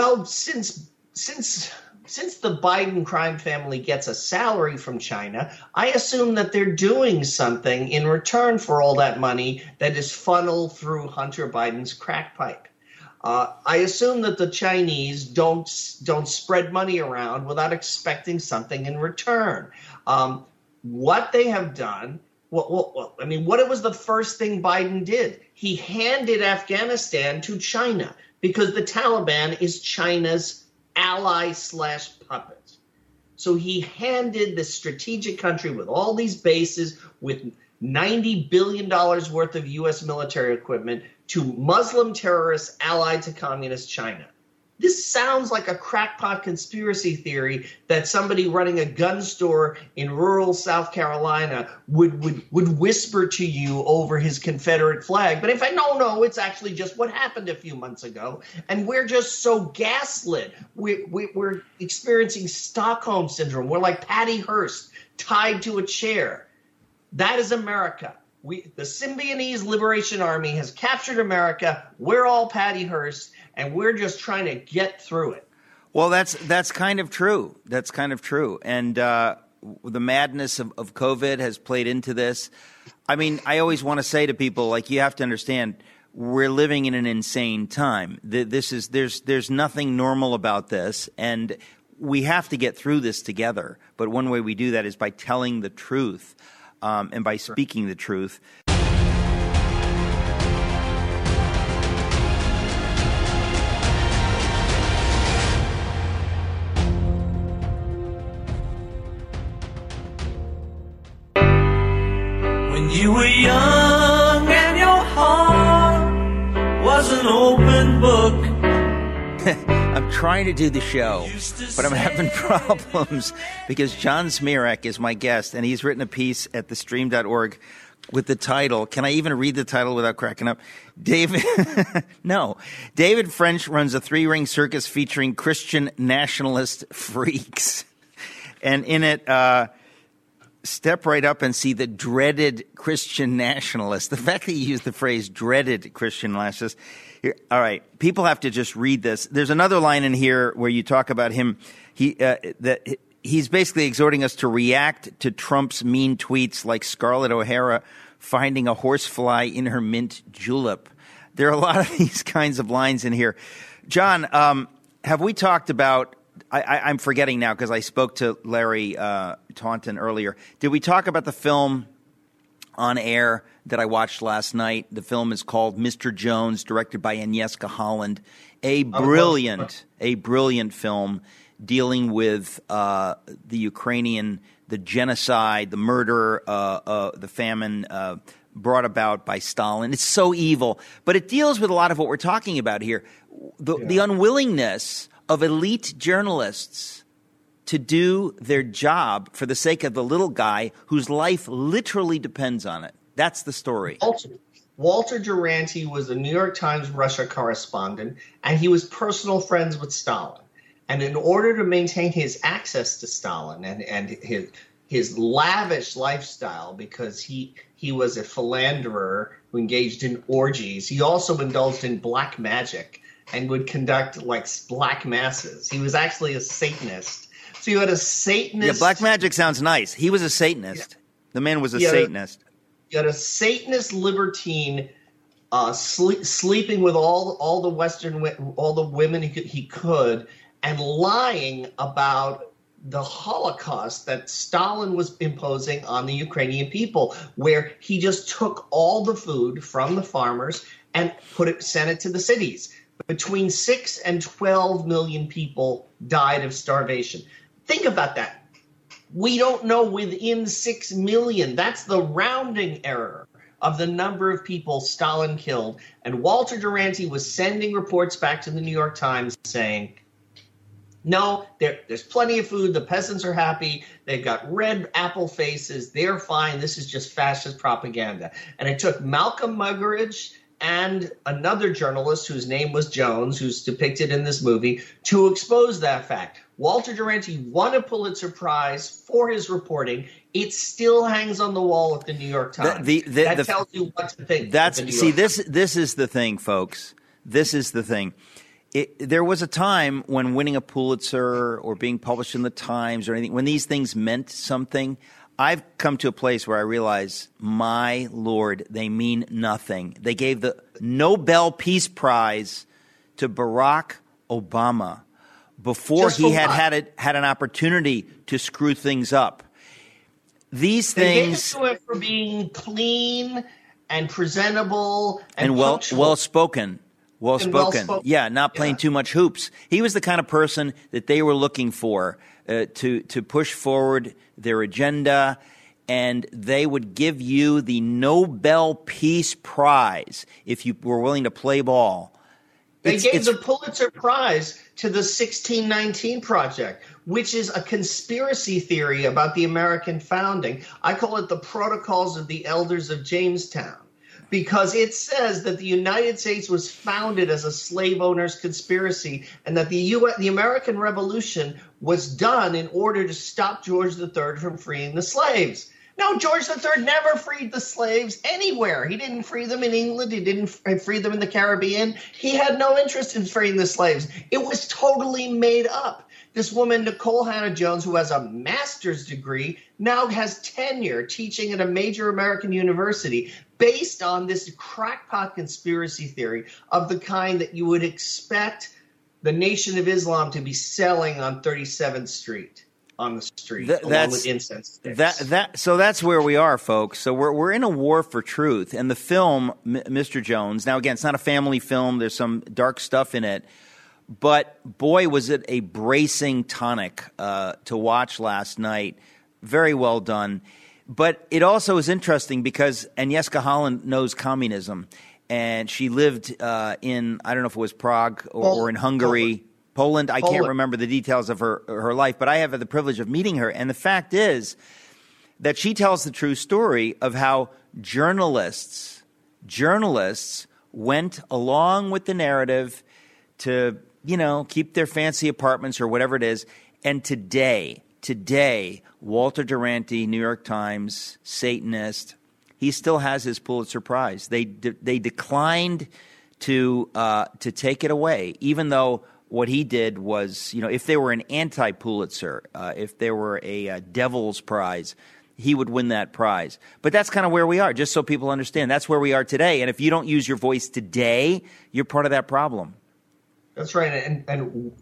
Well, since since since the Biden crime family gets a salary from China, I assume that they're doing something in return for all that money that is funneled through Hunter Biden's crack pipe. Uh, I assume that the Chinese don't don't spread money around without expecting something in return. Um, what they have done, I mean, what it was the first thing Biden did? He handed Afghanistan to China because the Taliban is China's ally slash puppet. So he handed the strategic country with all these bases, with $90 billion worth of U.S. military equipment to Muslim terrorists allied to communist China. This sounds like a crackpot conspiracy theory that somebody running a gun store in rural South Carolina would, would, would whisper to you over his Confederate flag. But if I no, no, it's actually just what happened a few months ago. And we're just so gaslit. We, we, we're experiencing Stockholm syndrome. We're like Patty Hearst tied to a chair. That is America. We, the Symbionese Liberation Army has captured America. We're all Patty Hearst and we're just trying to get through it. Well, that's that's kind of true. That's kind of true, and uh, the madness of, of COVID has played into this. I mean, I always want to say to people, like, you have to understand, we're living in an insane time. This is there's there's nothing normal about this, and we have to get through this together. But one way we do that is by telling the truth um, and by speaking the truth. Was an open book. I'm trying to do the show, but I'm having problems because John Zmirak is my guest, and he's written a piece at thestream.org with the title. Can I even read the title without cracking up? David, no. David French runs a three ring circus featuring Christian nationalist freaks. And in it, uh, step right up and see the dreaded Christian nationalist. The fact that you use the phrase dreaded Christian nationalist. Here, all right, people have to just read this. There's another line in here where you talk about him. He uh, that he's basically exhorting us to react to Trump's mean tweets, like Scarlett O'Hara finding a horsefly in her mint julep. There are a lot of these kinds of lines in here. John, um, have we talked about I, am forgetting now because I spoke to Larry uh, Taunton earlier. Did we talk about the film on air that I watched last night? The film is called Mr. Jones, directed by Agnieszka Holland. A brilliant, a brilliant film dealing with uh, the Ukrainian, the genocide, the murder, uh, uh the famine uh, brought about by Stalin. It's so evil, but it deals with a lot of what we're talking about here. The, yeah. the unwillingness of elite journalists to do their job for the sake of the little guy whose life literally depends on it. That's the story. Walter, Walter Duranty was a New York Times Russia correspondent, and he was personal friends with Stalin. And in order to maintain his access to Stalin and, and his his lavish lifestyle, because he he was a philanderer who engaged in orgies, he also indulged in black magic and would conduct like black masses. He was actually a Satanist. So you had a Satanist. Yeah, black magic sounds nice. He was a Satanist. Yeah. The man was a Satanist. A, you had a Satanist libertine uh, sleep, sleeping with all all the Western all the women he could, he could, and lying about the Holocaust that Stalin was imposing on the Ukrainian people, where he just took all the food from the farmers and put it sent it to the cities between 6 and 12 million people died of starvation. Think about that. We don't know within 6 million. That's the rounding error of the number of people Stalin killed. And Walter Duranty was sending reports back to the New York Times saying, no, there, there's plenty of food. The peasants are happy. They've got red apple faces. They're fine. This is just fascist propaganda. And it took Malcolm Muggeridge and another journalist whose name was Jones, who's depicted in this movie, to expose that fact. Walter Duranty won a Pulitzer Prize for his reporting. It still hangs on the wall at the New York Times. The, the, the, that tells you what to think. That's see this. This is the thing, folks. This is the thing. it, there was a time when winning a Pulitzer or being published in the Times or anything, when these things meant something. I've come to a place where I realize, my Lord, they mean nothing. They gave the Nobel Peace Prize to Barack Obama before Just he had had, it, had an opportunity to screw things up. These things. They gave it things to him for being clean and presentable and, and well, well spoken. Well spoken. well-spoken. Yeah, not playing Yeah. too much hoops. He was the kind of person that they were looking for uh, to to push forward their agenda and they would give you the Nobel Peace Prize if you were willing to play ball. They It's- gave it's- the Pulitzer Prize to the 1619 Project, which is a conspiracy theory about the American founding. I call it the Protocols of the Elders of Jamestown because it says that the United States was founded as a slave owners conspiracy and that the U- the American Revolution was done in order to stop George III from freeing the slaves. No, George III never freed the slaves anywhere. He didn't free them in England. He didn't free them in the Caribbean. He had no interest in freeing the slaves. It was totally made up. This woman, Nikole Hannah Jones, who has a master's degree, now has tenure teaching at a major American university based on this crackpot conspiracy theory of the kind that you would expect the Nation of Islam to be selling on 37th Street on the street Th- that's- incense sticks. That that so that's where we are, folks. So we're we're in a war for truth, and the film, M- Mr. Jones. Now again, it's not a family film. There's some dark stuff in it, but boy, was it a bracing tonic uh, to watch last night. Very well done. But it also is interesting because Agnieszka Holland knows communism, and she lived uh, in I don't know if it was Prague or, Pol- or in Hungary. Poland. I can't remember the details of her her life, but I have the privilege of meeting her. And the fact is that she tells the true story of how journalists journalists went along with the narrative to you know keep their fancy apartments or whatever it is. And today, today, Walter Duranty, New York Times, Satanist, he still has his Pulitzer Prize. They de- they declined to uh, to take it away, even though what he did was, you know, if they were an anti Pulitzer, uh, if there were a, uh Devil's Prize, he would win that prize. But that's kind of where we are, just so people understand. That's where we are today. And if you don't use your voice today, you're part of that problem. That's right. And, and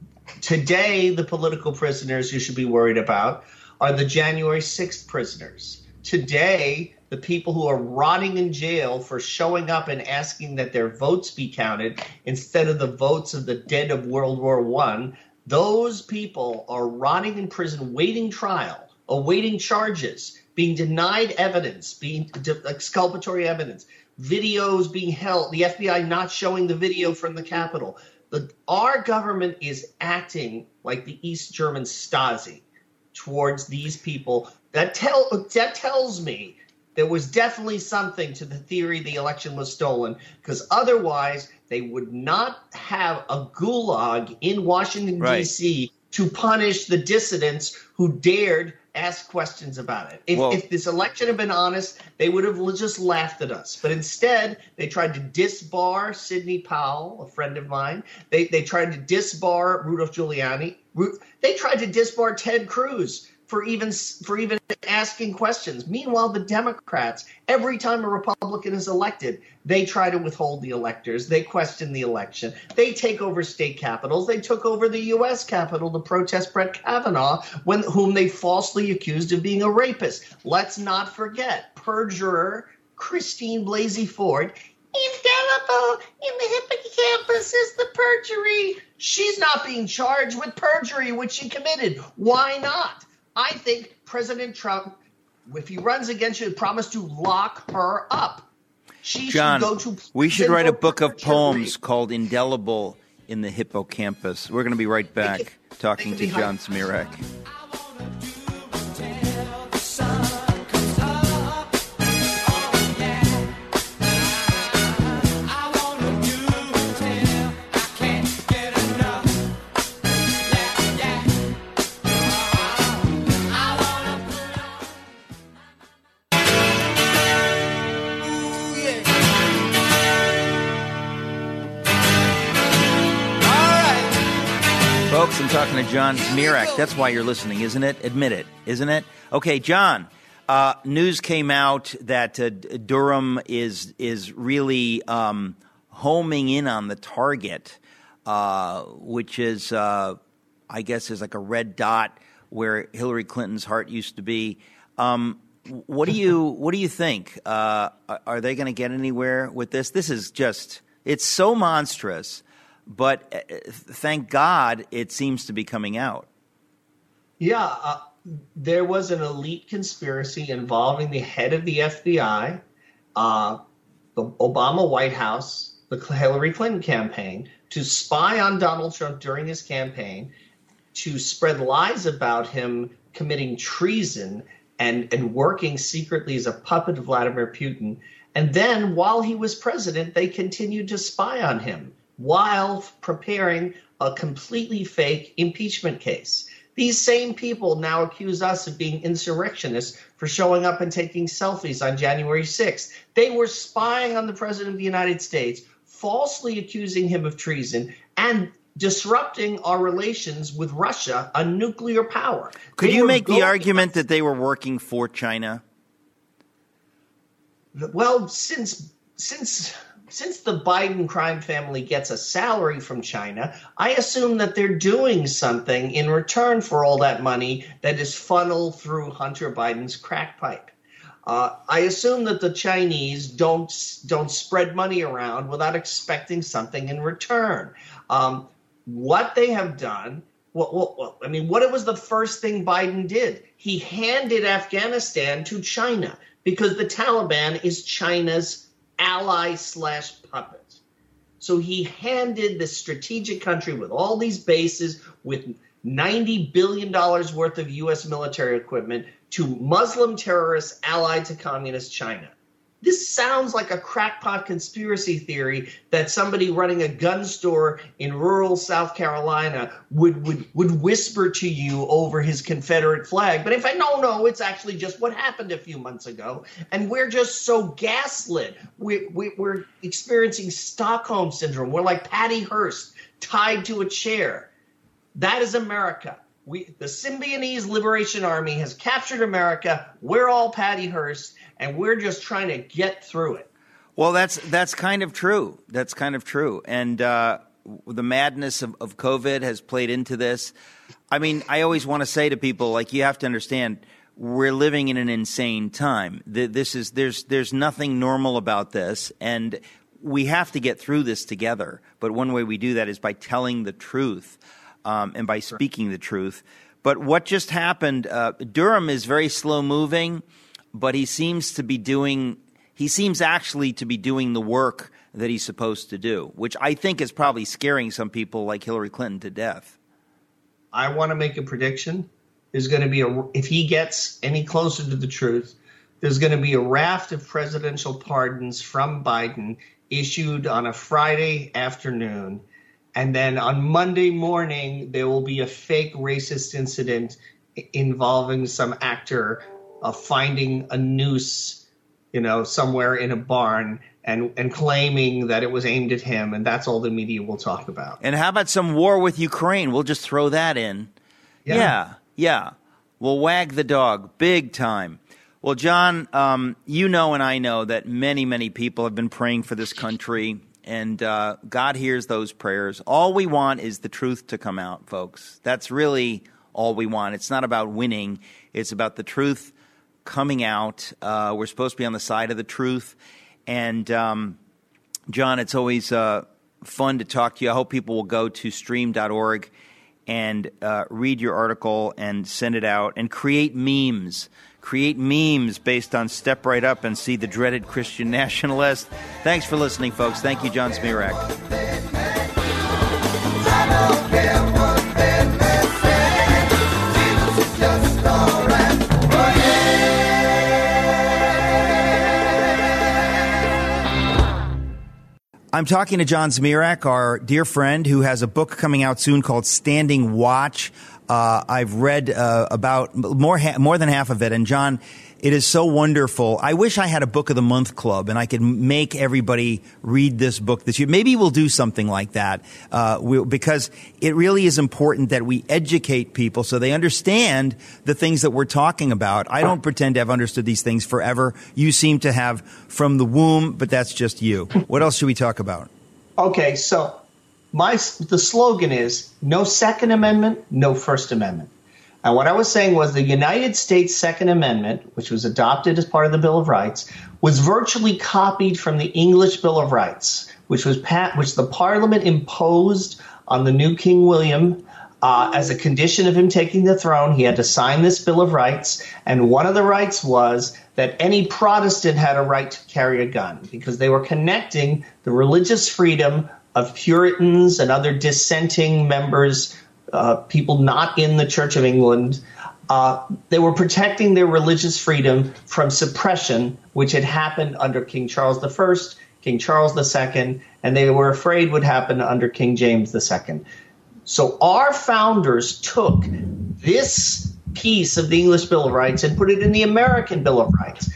today, the political prisoners you should be worried about are the January 6th prisoners. Today, the people who are rotting in jail for showing up and asking that their votes be counted instead of the votes of the dead of World War One, those people are rotting in prison, waiting trial, awaiting charges, being denied evidence, being exculpatory evidence, videos being held, the FBI not showing the video from the Capitol. The, our government is acting like the East German Stasi towards these people. That tell that tells me there was definitely something to the theory the election was stolen, because otherwise they would not have a gulag in Washington Right. D.C. to punish the dissidents who dared ask questions about it. If, Well- if this election had been honest, they would have just laughed at us. But instead, they tried to disbar Sidney Powell, a friend of mine. They they tried to disbar Rudolph Giuliani. They tried to disbar Ted Cruz for even for even asking questions. Meanwhile, the Democrats, every time a Republican is elected, they try to withhold the electors. They question the election. They take over state capitals. They took over the U.S. Capitol to protest Brett Kavanaugh, when whom they falsely accused of being a rapist. Let's not forget perjurer Christine Blasey Ford. Indelible in the hippocampus is the perjury. She's not being charged with perjury, which she committed. Why not? I think President Trump, if he runs against you, promised to lock her up. She John, should go to we should write a book of poems called Indelible in the Hippocampus. We're going to be right back talking to John. Zmirak. John Zmirak. That's why you're listening, isn't it? Admit it, isn't it? Okay, John. Uh, news came out that uh, Durham is is really um, homing in on the target, uh, which is, uh, I guess, is like a red dot where Hillary Clinton's heart used to be. Um, what do you what do you think? Uh, are they going to get anywhere with this? This is just it's so monstrous but uh, thank God it seems to be coming out. Yeah, uh, there was an elite conspiracy involving the head of the FBI, uh, the Obama White House, the Hillary Clinton campaign to spy on Donald Trump during his campaign, to spread lies about him committing treason and, and working secretly as a puppet of Vladimir Putin. And then while he was president, they continued to spy on him while preparing a completely fake impeachment case. These same people now accuse us of being insurrectionists for showing up and taking selfies on January 6th. They were spying on the President of the United States, falsely accusing him of treason, and disrupting our relations with Russia, a nuclear power. Could they you make the argument that they were working for China? Well, since since since the Biden crime family gets a salary from China, I assume that they're doing something in return for all that money that is funneled through Hunter Biden's crack pipe. Uh, I assume that the Chinese don't don't spread money around without expecting something in return. Um, what they have done, well, well, well, I mean, what it was the first thing Biden did? He handed Afghanistan to China because the Taliban is China's ally slash puppet. So he handed the strategic country with all these bases, with $90 billion worth of U.S. military equipment, to Muslim terrorists allied to Communist China. This sounds like a crackpot conspiracy theory that somebody running a gun store in rural South Carolina would, would, would whisper to you over his Confederate flag. But if I no, no, it's actually just what happened a few months ago. And we're just so gaslit. We, we, we're experiencing Stockholm syndrome. We're like Patty Hearst tied to a chair. That is America. We, the Symbionese Liberation Army has captured America. We're all Patty Hearst and we're just trying to get through it. Well, that's that's kind of true. That's kind of true, and uh, the madness of, of COVID has played into this. I mean, I always want to say to people, like, you have to understand, we're living in an insane time. This is there's there's nothing normal about this, and we have to get through this together. But one way we do that is by telling the truth um, and by speaking the truth. But what just happened? Uh, Durham is very slow moving but he seems to be doing he seems actually to be doing the work that he's supposed to do, which I think is probably scaring some people like Hillary Clinton to death. I want to make a prediction. There's going to be a if he gets any closer to the truth, there's going to be a raft of presidential pardons from Biden issued on a Friday afternoon. And then on Monday morning, there will be a fake racist incident involving some actor of finding a noose, you know, somewhere in a barn and and claiming that it was aimed at him, and that's all the media will talk about. And how about some war with Ukraine? We'll just throw that in. Yeah, yeah. yeah. We'll wag the dog big time. Well, John, um, you know and I know that many, many people have been praying for this country, and uh, God hears those prayers. All we want is the truth to come out, folks. That's really all we want. It's not about winning, it's about the truth coming out. Uh, we're supposed to be on the side of the truth. And um, John, it's always uh, fun to talk to you. I hope people will go to stream.org and uh, read your article and send it out and create memes. Create memes based on Step Right Up and see the dreaded Christian nationalist. Thanks for listening, folks. Thank you, John Zmirak. I'm talking to John Zmirak, our dear friend, who has a book coming out soon called Standing Watch. Uh, I've read uh, about more ha- more than half of it, and John, it is so wonderful. I wish I had a book of the month club and I could make everybody read this book this year. Maybe we'll do something like that uh, we, because it really is important that we educate people so they understand the things that we're talking about. I don't pretend to have understood these things forever. You seem to have from the womb, but that's just you. What else should we talk about? Okay, so my the slogan is no Second Amendment, no First Amendment. And what I was saying was the United States Second Amendment, which was adopted as part of the Bill of Rights, was virtually copied from the English Bill of Rights, which was pat, which the Parliament imposed on the new King William uh, as a condition of him taking the throne. He had to sign this Bill of Rights, and one of the rights was that any Protestant had a right to carry a gun because they were connecting the religious freedom of Puritans and other dissenting members uh, people not in the Church of England. Uh, they were protecting their religious freedom from suppression, which had happened under King Charles I, King Charles II, and they were afraid would happen under King James II. So our founders took this piece of the English Bill of Rights and put it in the American Bill of Rights.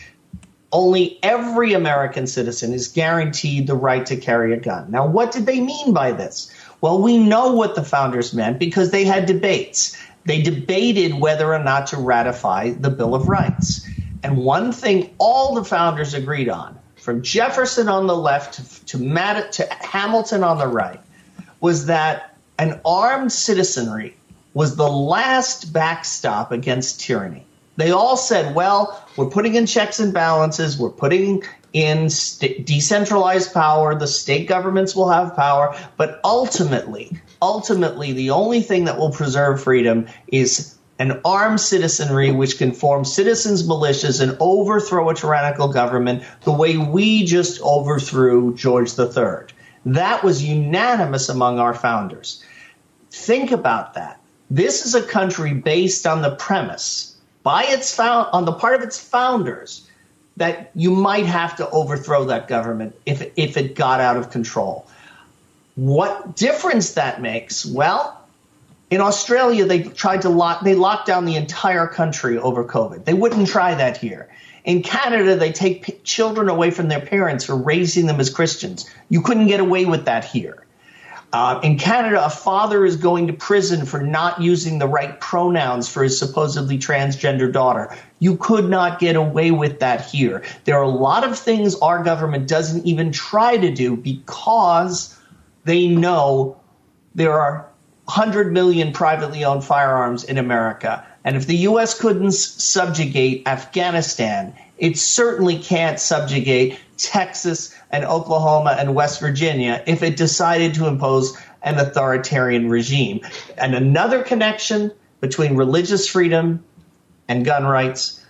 Only every American citizen is guaranteed the right to carry a gun. Now, what did they mean by this? Well, we know what the founders meant because they had debates. They debated whether or not to ratify the Bill of Rights. And one thing all the founders agreed on, from Jefferson on the left to, Matt, to Hamilton on the right, was that an armed citizenry was the last backstop against tyranny. They all said, well, we're putting in checks and balances, we're putting in st- decentralized power. The state governments will have power, but ultimately, ultimately, the only thing that will preserve freedom is an armed citizenry which can form citizens' militias and overthrow a tyrannical government the way we just overthrew George III. That was unanimous among our founders. Think about that. This is a country based on the premise by its found, on the part of its founders that you might have to overthrow that government if if it got out of control. What difference that makes? Well, in Australia they tried to lock they locked down the entire country over COVID. They wouldn't try that here. In Canada, they take p- children away from their parents for raising them as Christians. You couldn't get away with that here. Uh, in Canada, a father is going to prison for not using the right pronouns for his supposedly transgender daughter. You could not get away with that here. There are a lot of things our government doesn't even try to do because they know there are 100 million privately owned firearms in America. And if the U.S. couldn't subjugate Afghanistan, it certainly can't subjugate Texas and Oklahoma and West Virginia if it decided to impose an authoritarian regime. And another connection between religious freedom and gun rights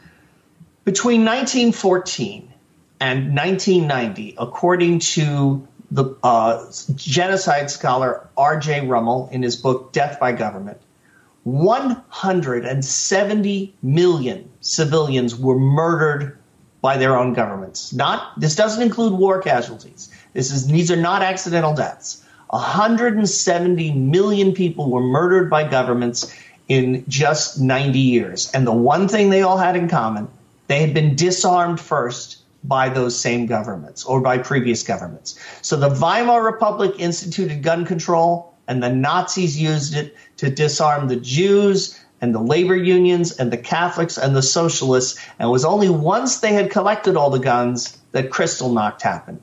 between 1914 and 1990, according to the uh, genocide scholar R.J. Rummel in his book Death by Government, 170 million civilians were murdered by their own governments. Not this doesn't include war casualties. This is these are not accidental deaths. 170 million people were murdered by governments in just 90 years. And the one thing they all had in common, they had been disarmed first by those same governments or by previous governments. So the Weimar Republic instituted gun control and the Nazis used it to disarm the Jews and the labor unions and the Catholics and the socialists. And it was only once they had collected all the guns that Kristallnacht happened.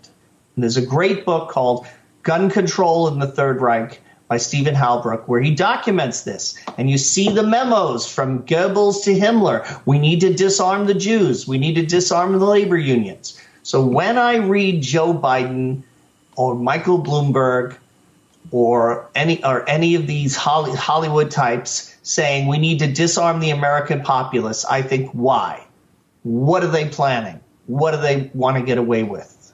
And there's a great book called Gun Control in the Third Reich by Stephen Halbrook, where he documents this. And you see the memos from Goebbels to Himmler. We need to disarm the Jews. We need to disarm the labor unions. So when I read Joe Biden or Michael Bloomberg or any or any of these Hollywood types saying we need to disarm the American populace, I think why? What are they planning? What do they want to get away with?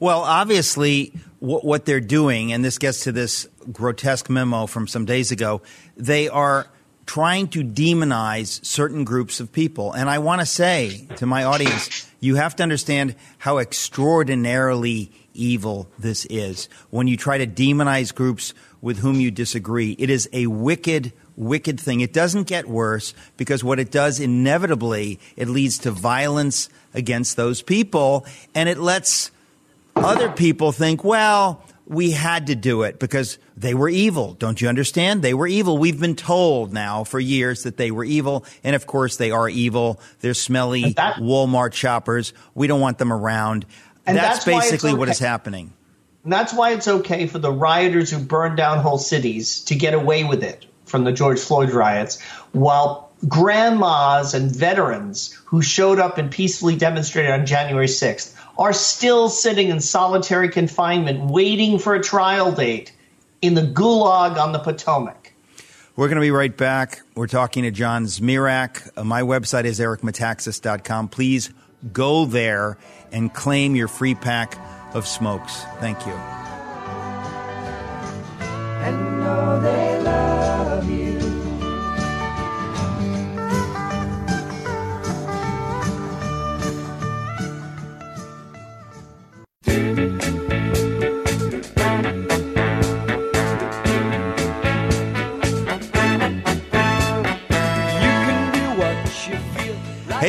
Well, obviously, what they're doing, and this gets to this grotesque memo from some days ago, they are trying to demonize certain groups of people. And I want to say to my audience, you have to understand how extraordinarily evil this is when you try to demonize groups with whom you disagree. It is a wicked, wicked thing. It doesn't get worse because what it does inevitably, it leads to violence against those people and it lets other people think, well, we had to do it because they were evil. Don't you understand? They were evil. We've been told now for years that they were evil. And of course, they are evil. They're smelly that- Walmart shoppers. We don't want them around. And that's, that's basically what okay. is happening. And that's why it's okay for the rioters who burned down whole cities to get away with it from the George Floyd riots, while grandmas and veterans who showed up and peacefully demonstrated on January 6th are still sitting in solitary confinement waiting for a trial date in the gulag on the Potomac. We're going to be right back. We're talking to John Zmirak. Uh, my website is ericmetaxas.com. Please go there and claim your free pack of smokes. Thank you.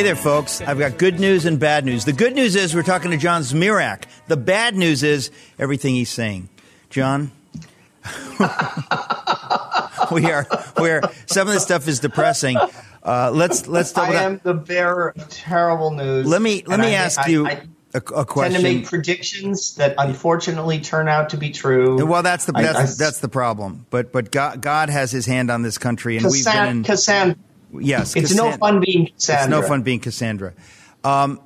Hey there, folks. I've got good news and bad news. The good news is we're talking to John Zmirak. The bad news is everything he's saying. John? we are, we are, some of this stuff is depressing. Uh, let's, let's double I down. am the bearer of terrible news. Let me, let me I- ask I- you I a, a tend to make predictions that unfortunately turn out to be true. Well, that's the I- that's, I- that's the problem. But but God, God has His hand on this country, and we've been Cassan- in. Cassandra. Yes, It's no fun being Cassandra. It's no fun being Cassandra. Um,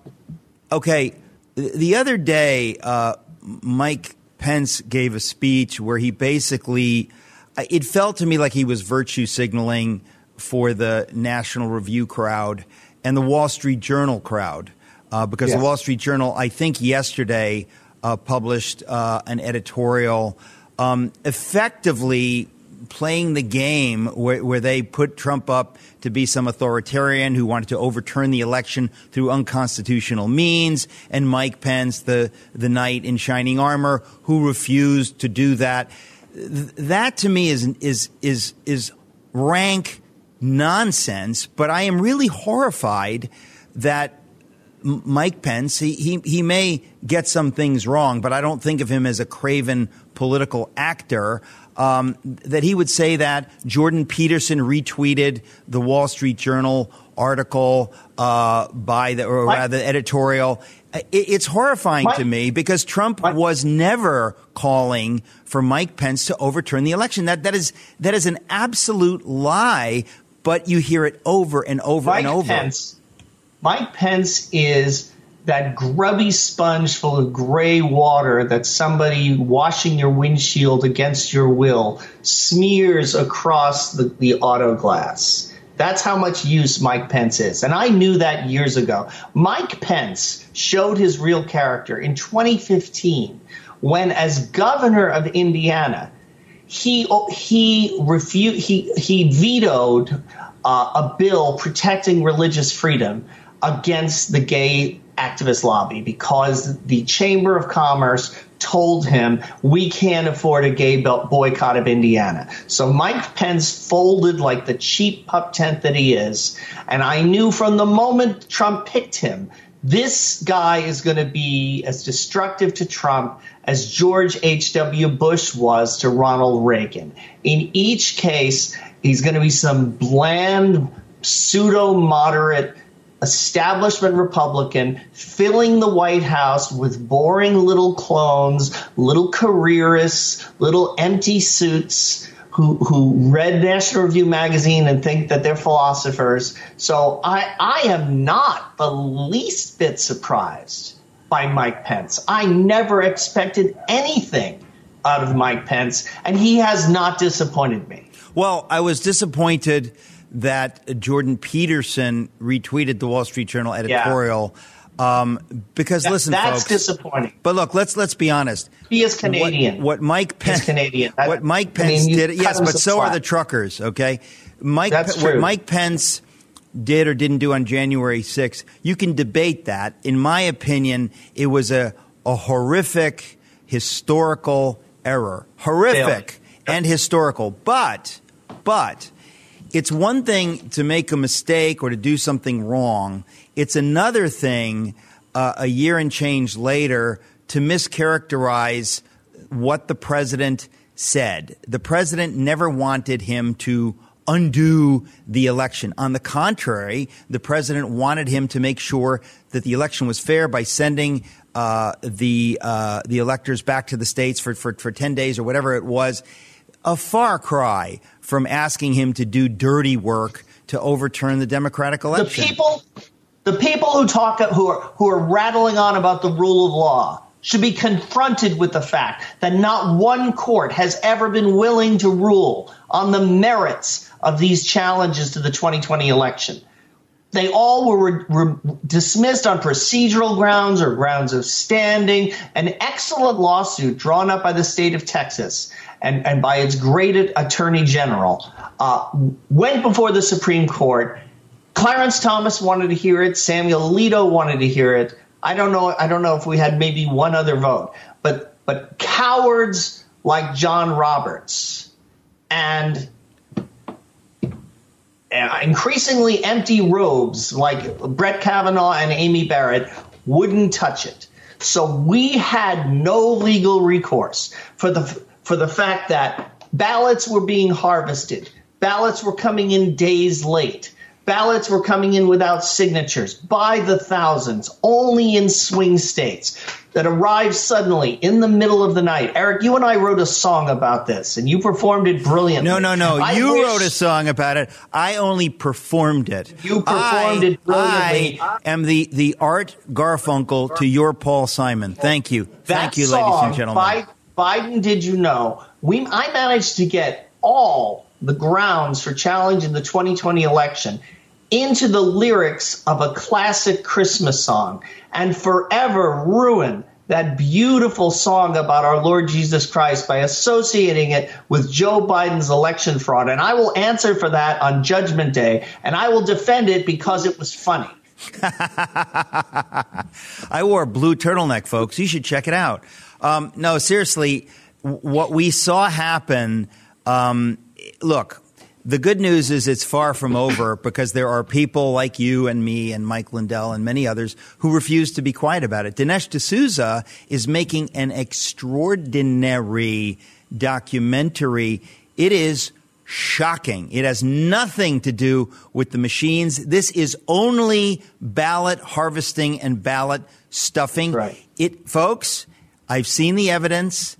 okay, the other day, uh, Mike Pence gave a speech where he basically, it felt to me like he was virtue signaling for the National Review crowd and the Wall Street Journal crowd, uh, because the Wall Street Journal, I think yesterday, uh, published uh, an editorial um, effectively playing the game where, where they put Trump up to be some authoritarian who wanted to overturn the election through unconstitutional means, and Mike Pence, the, the knight in shining armor, who refused to do that. Th- That to me is, is, is, is rank nonsense, but I am really horrified that Mike Pence, he, he, he may get some things wrong, but I don't think of him as a craven political actor. Um, that he would say that Jordan Peterson retweeted the Wall Street Journal article uh, by the, or Mike- rather, editorial. It, it's horrifying Mike- to me because Trump Mike- was never calling for Mike Pence to overturn the election. That that is that is an absolute lie. But you hear it over and over and over. Pence. Mike Pence is that grubby sponge full of gray water that somebody washing your windshield against your will smears across the, the auto glass. That's how much use Mike Pence is. And I knew that years ago. Mike Pence showed his real character in 2015 when, as governor of Indiana, he he refu- he he vetoed uh, a bill protecting religious freedom against the gay activist lobby because the Chamber of Commerce told him we can't afford a gay belt boycott of Indiana. So Mike Pence folded like the cheap pup tent that he is, and I knew from the moment Trump picked him this guy is going to be as destructive to Trump as George H.W. Bush was to Ronald Reagan. In each case, he's going to be some bland, pseudo moderate establishment Republican filling the White House with boring little clones, little careerists, little empty suits who who read National Review magazine and think that they're philosophers. So I I am not the least bit surprised by Mike Pence. I never expected anything out of Mike Pence, and he has not disappointed me. Well, I was disappointed that Jordan Peterson retweeted the Wall Street Journal editorial um, because That- listen, that's folks. disappointing. But look, let's let's be honest. He is Canadian. What, what Mike Pence, Canadian. That- what Mike I mean, Pence did, yes, but so are the truckers. Okay, Mike. That's Pe- what true. Mike Pence did or didn't do on January 6th, you can debate that. In my opinion, it was a a horrific historical error, horrific Failure. and historical. But but it's one thing to make a mistake or to do something wrong. It's another thing uh, a year and change later to mischaracterize what the president said. The president never wanted him to undo the election. On the contrary, the president wanted him to make sure that the election was fair by sending uh, the uh, the electors back to the states for, for, for 10 days or whatever it was. A far cry from asking him to do dirty work to overturn the Democratic election. The people, the people who talk, who are who are rattling on about the rule of law, should be confronted with the fact that not one court has ever been willing to rule on the merits of these challenges to the 2020 election. They all were re- re- dismissed on procedural grounds or grounds of standing. An excellent lawsuit drawn up by the state of Texas and, and by its great attorney general uh, went before the Supreme Court. Clarence Thomas wanted to hear it. Samuel Alito wanted to hear it. I don't know. I don't know if we had maybe one other vote, but but cowards like John Roberts and increasingly empty robes like Brett Kavanaugh and Amy Barrett wouldn't touch it. So we had no legal recourse for the for the fact that ballots were being harvested, ballots were coming in days late Ballots were coming in without signatures by the thousands, only in swing states that arrived suddenly in the middle of the night. Eric, you and I wrote a song about this, and you performed it brilliantly. No, no, no. I you wish- wrote a song about it. I only performed it. You performed I, it brilliantly. I am the, the Art Garfunkel to your Paul Simon. Thank you. That Thank you, ladies and gentlemen. Biden, did you know? We, I managed to get all the grounds for challenging the 2020 election into the lyrics of a classic Christmas song and forever ruin that beautiful song about our Lord Jesus Christ by associating it with Joe Biden's election fraud. And I will answer for that on Judgment Day, and I will defend it because it was funny. I wore a blue turtleneck, folks. You should check it out. Um, no, seriously, what we saw happen. Um, look, the good news is it's far from over because there are people like you and me and Mike Lindell and many others who refuse to be quiet about it. Dinesh D'Souza is making an extraordinary documentary. It is shocking. It has nothing to do with the machines. This is only ballot harvesting and ballot stuffing. Right. It, folks, I've seen the evidence.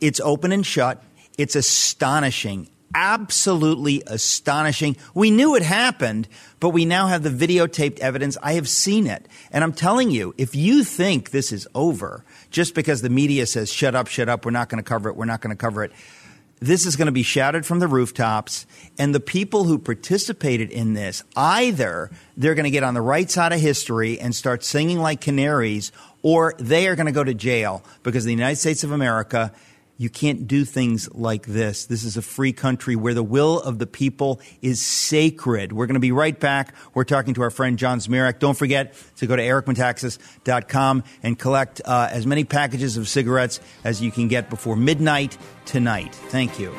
It's open and shut. It's astonishing absolutely astonishing. We knew it happened, but we now have the videotaped evidence. I have seen it. And I'm telling you, if you think this is over just because the media says, shut up, shut up, we're not going to cover it, we're not going to cover it, this is going to be shouted from the rooftops. And the people who participated in this, either they're going to get on the right side of history and start singing like canaries, or they are going to go to jail because the United States of America you can't do things like this. This is a free country where the will of the people is sacred. We're going to be right back. We're talking to our friend John Zmirak. Don't forget to go to ericmetaxas.com and collect uh, as many packages of cigarettes as you can get before midnight tonight. Thank you.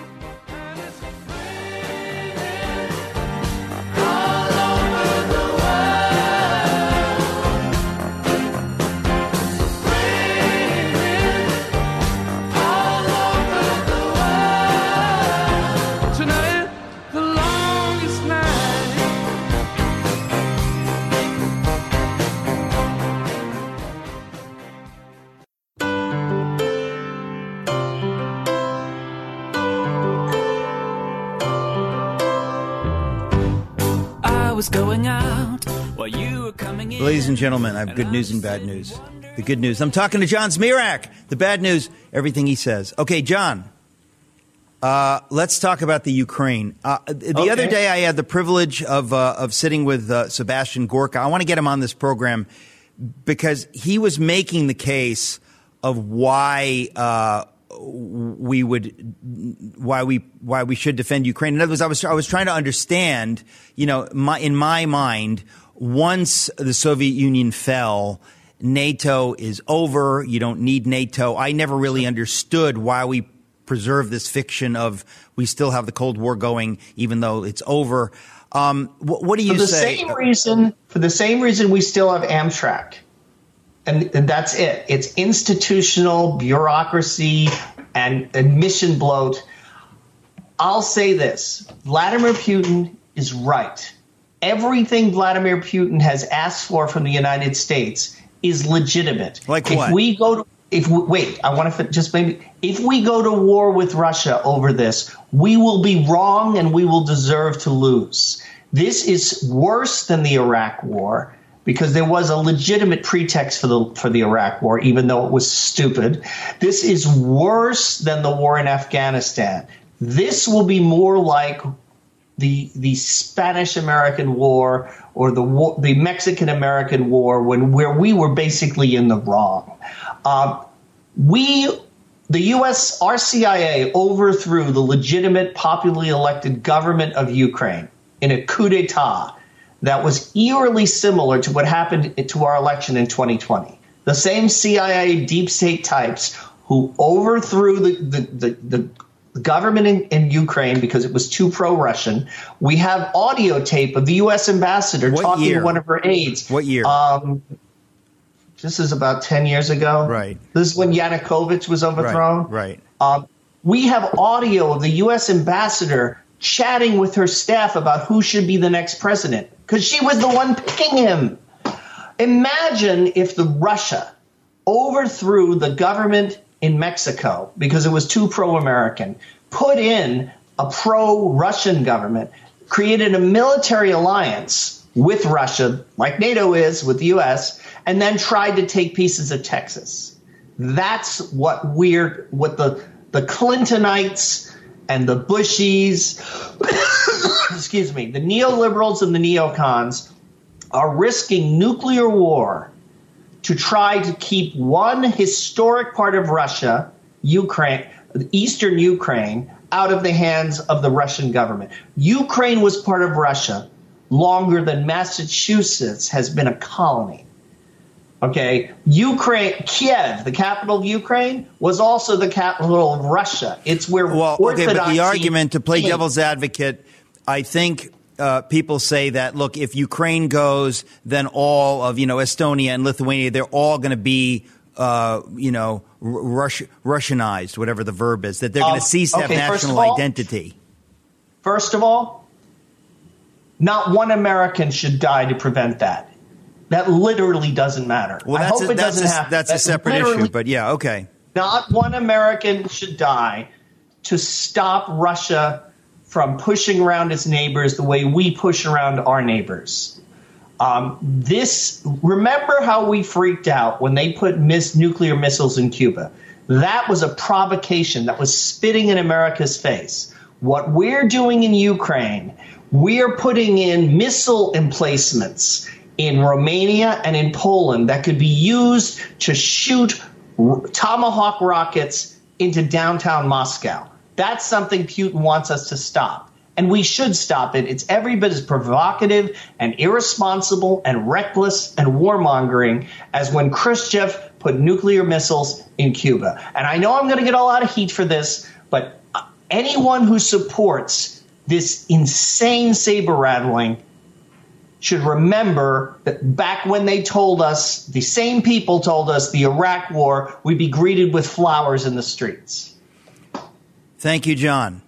Ladies and gentlemen, I have good news and bad news. The good news. I'm talking to John Zmirak. The bad news, everything he says. Okay, John. Uh, let's talk about the Ukraine. Uh, the okay. other day, I had the privilege of uh, of sitting with uh, Sebastian Gorka. I want to get him on this program because he was making the case of why uh, we would why we why we should defend Ukraine. In other words, I was I was trying to understand, you know, my, in my mind once the Soviet Union fell, NATO is over. You don't need NATO. I never really understood why we preserve this fiction of we still have the Cold War going, even though it's over. Um, what, what, do you for the say? Same reason, for the same reason, we still have Amtrak, and, and that's it. It's institutional bureaucracy and admission bloat. I'll say this: Vladimir Putin is right. Everything Vladimir Putin has asked for from the United States is legitimate. Like if what? we go to if we, wait, I want to just maybe if we go to war with Russia over this, we will be wrong and we will deserve to lose. This is worse than the Iraq War because there was a legitimate pretext for the for the Iraq War, even though it was stupid. This is worse than the war in Afghanistan. This will be more like the the Spanish American War or the war, the Mexican American War when where we were basically in the wrong. Uh, we, the U.S., our CIA overthrew the legitimate, popularly elected government of Ukraine in a coup d'état that was eerily similar to what happened to our election in 2020. The same CIA deep state types who overthrew the, the, the, the government in, in, Ukraine because it was too pro Russian. We have audio tape of the U.S. ambassador what talking year? to one of her aides. What year? Um, this is about 10 years ago. Right. This is when Yanukovych was overthrown. Right. right. Um, we have audio of the U.S. ambassador chatting with her staff about who should be the next president because she was the one picking him. Imagine if the Russia overthrew the government in Mexico because it was too pro-American, put in a pro-Russian government, created a military alliance with Russia, like NATO is with the U.S., and then tried to take pieces of Texas. That's what we're, what the the Clintonites and the Bushies, excuse me, the neoliberals and the neocons are risking nuclear war to try to keep one historic part of Russia, Ukraine, eastern Ukraine, out of the hands of the Russian government. Ukraine was part of Russia longer than Massachusetts has been a colony. Okay, Ukraine, Kiev, the capital of Ukraine, was also the capital of Russia. It's where well, okay, but the argument to play devil's advocate, I think uh, people say that look, if Ukraine goes, then all of you know Estonia and Lithuania, they're all going to be. Uh, you know, Rus- Russianized, whatever the verb is, that they're going Um, to cease to okay, have national all- identity. First of all, not one American should die to prevent that. That literally doesn't matter. Well, I that's hope a, it that's doesn't a, happen. that's a separate issue, but yeah, okay. Not one American should die to stop Russia from pushing around its neighbors the way we push around our neighbors. Um, this remember how we freaked out when they put miss, nuclear missiles in Cuba. That was a provocation that was spitting in America's face. What we're doing in Ukraine, we're putting in missile emplacements in Romania and in Poland that could be used to shoot tomahawk rockets into downtown Moscow. That's something Putin wants us to stop. And we should stop it. It's every bit as provocative and irresponsible and reckless and warmongering as when Khrushchev put nuclear missiles in Cuba. And I know I'm going to get a lot of heat for this, but uh, anyone who supports this insane saber rattling should remember that back when they told us, the same people told us the Iraq war, we'd be greeted with flowers in the streets. Thank you, John.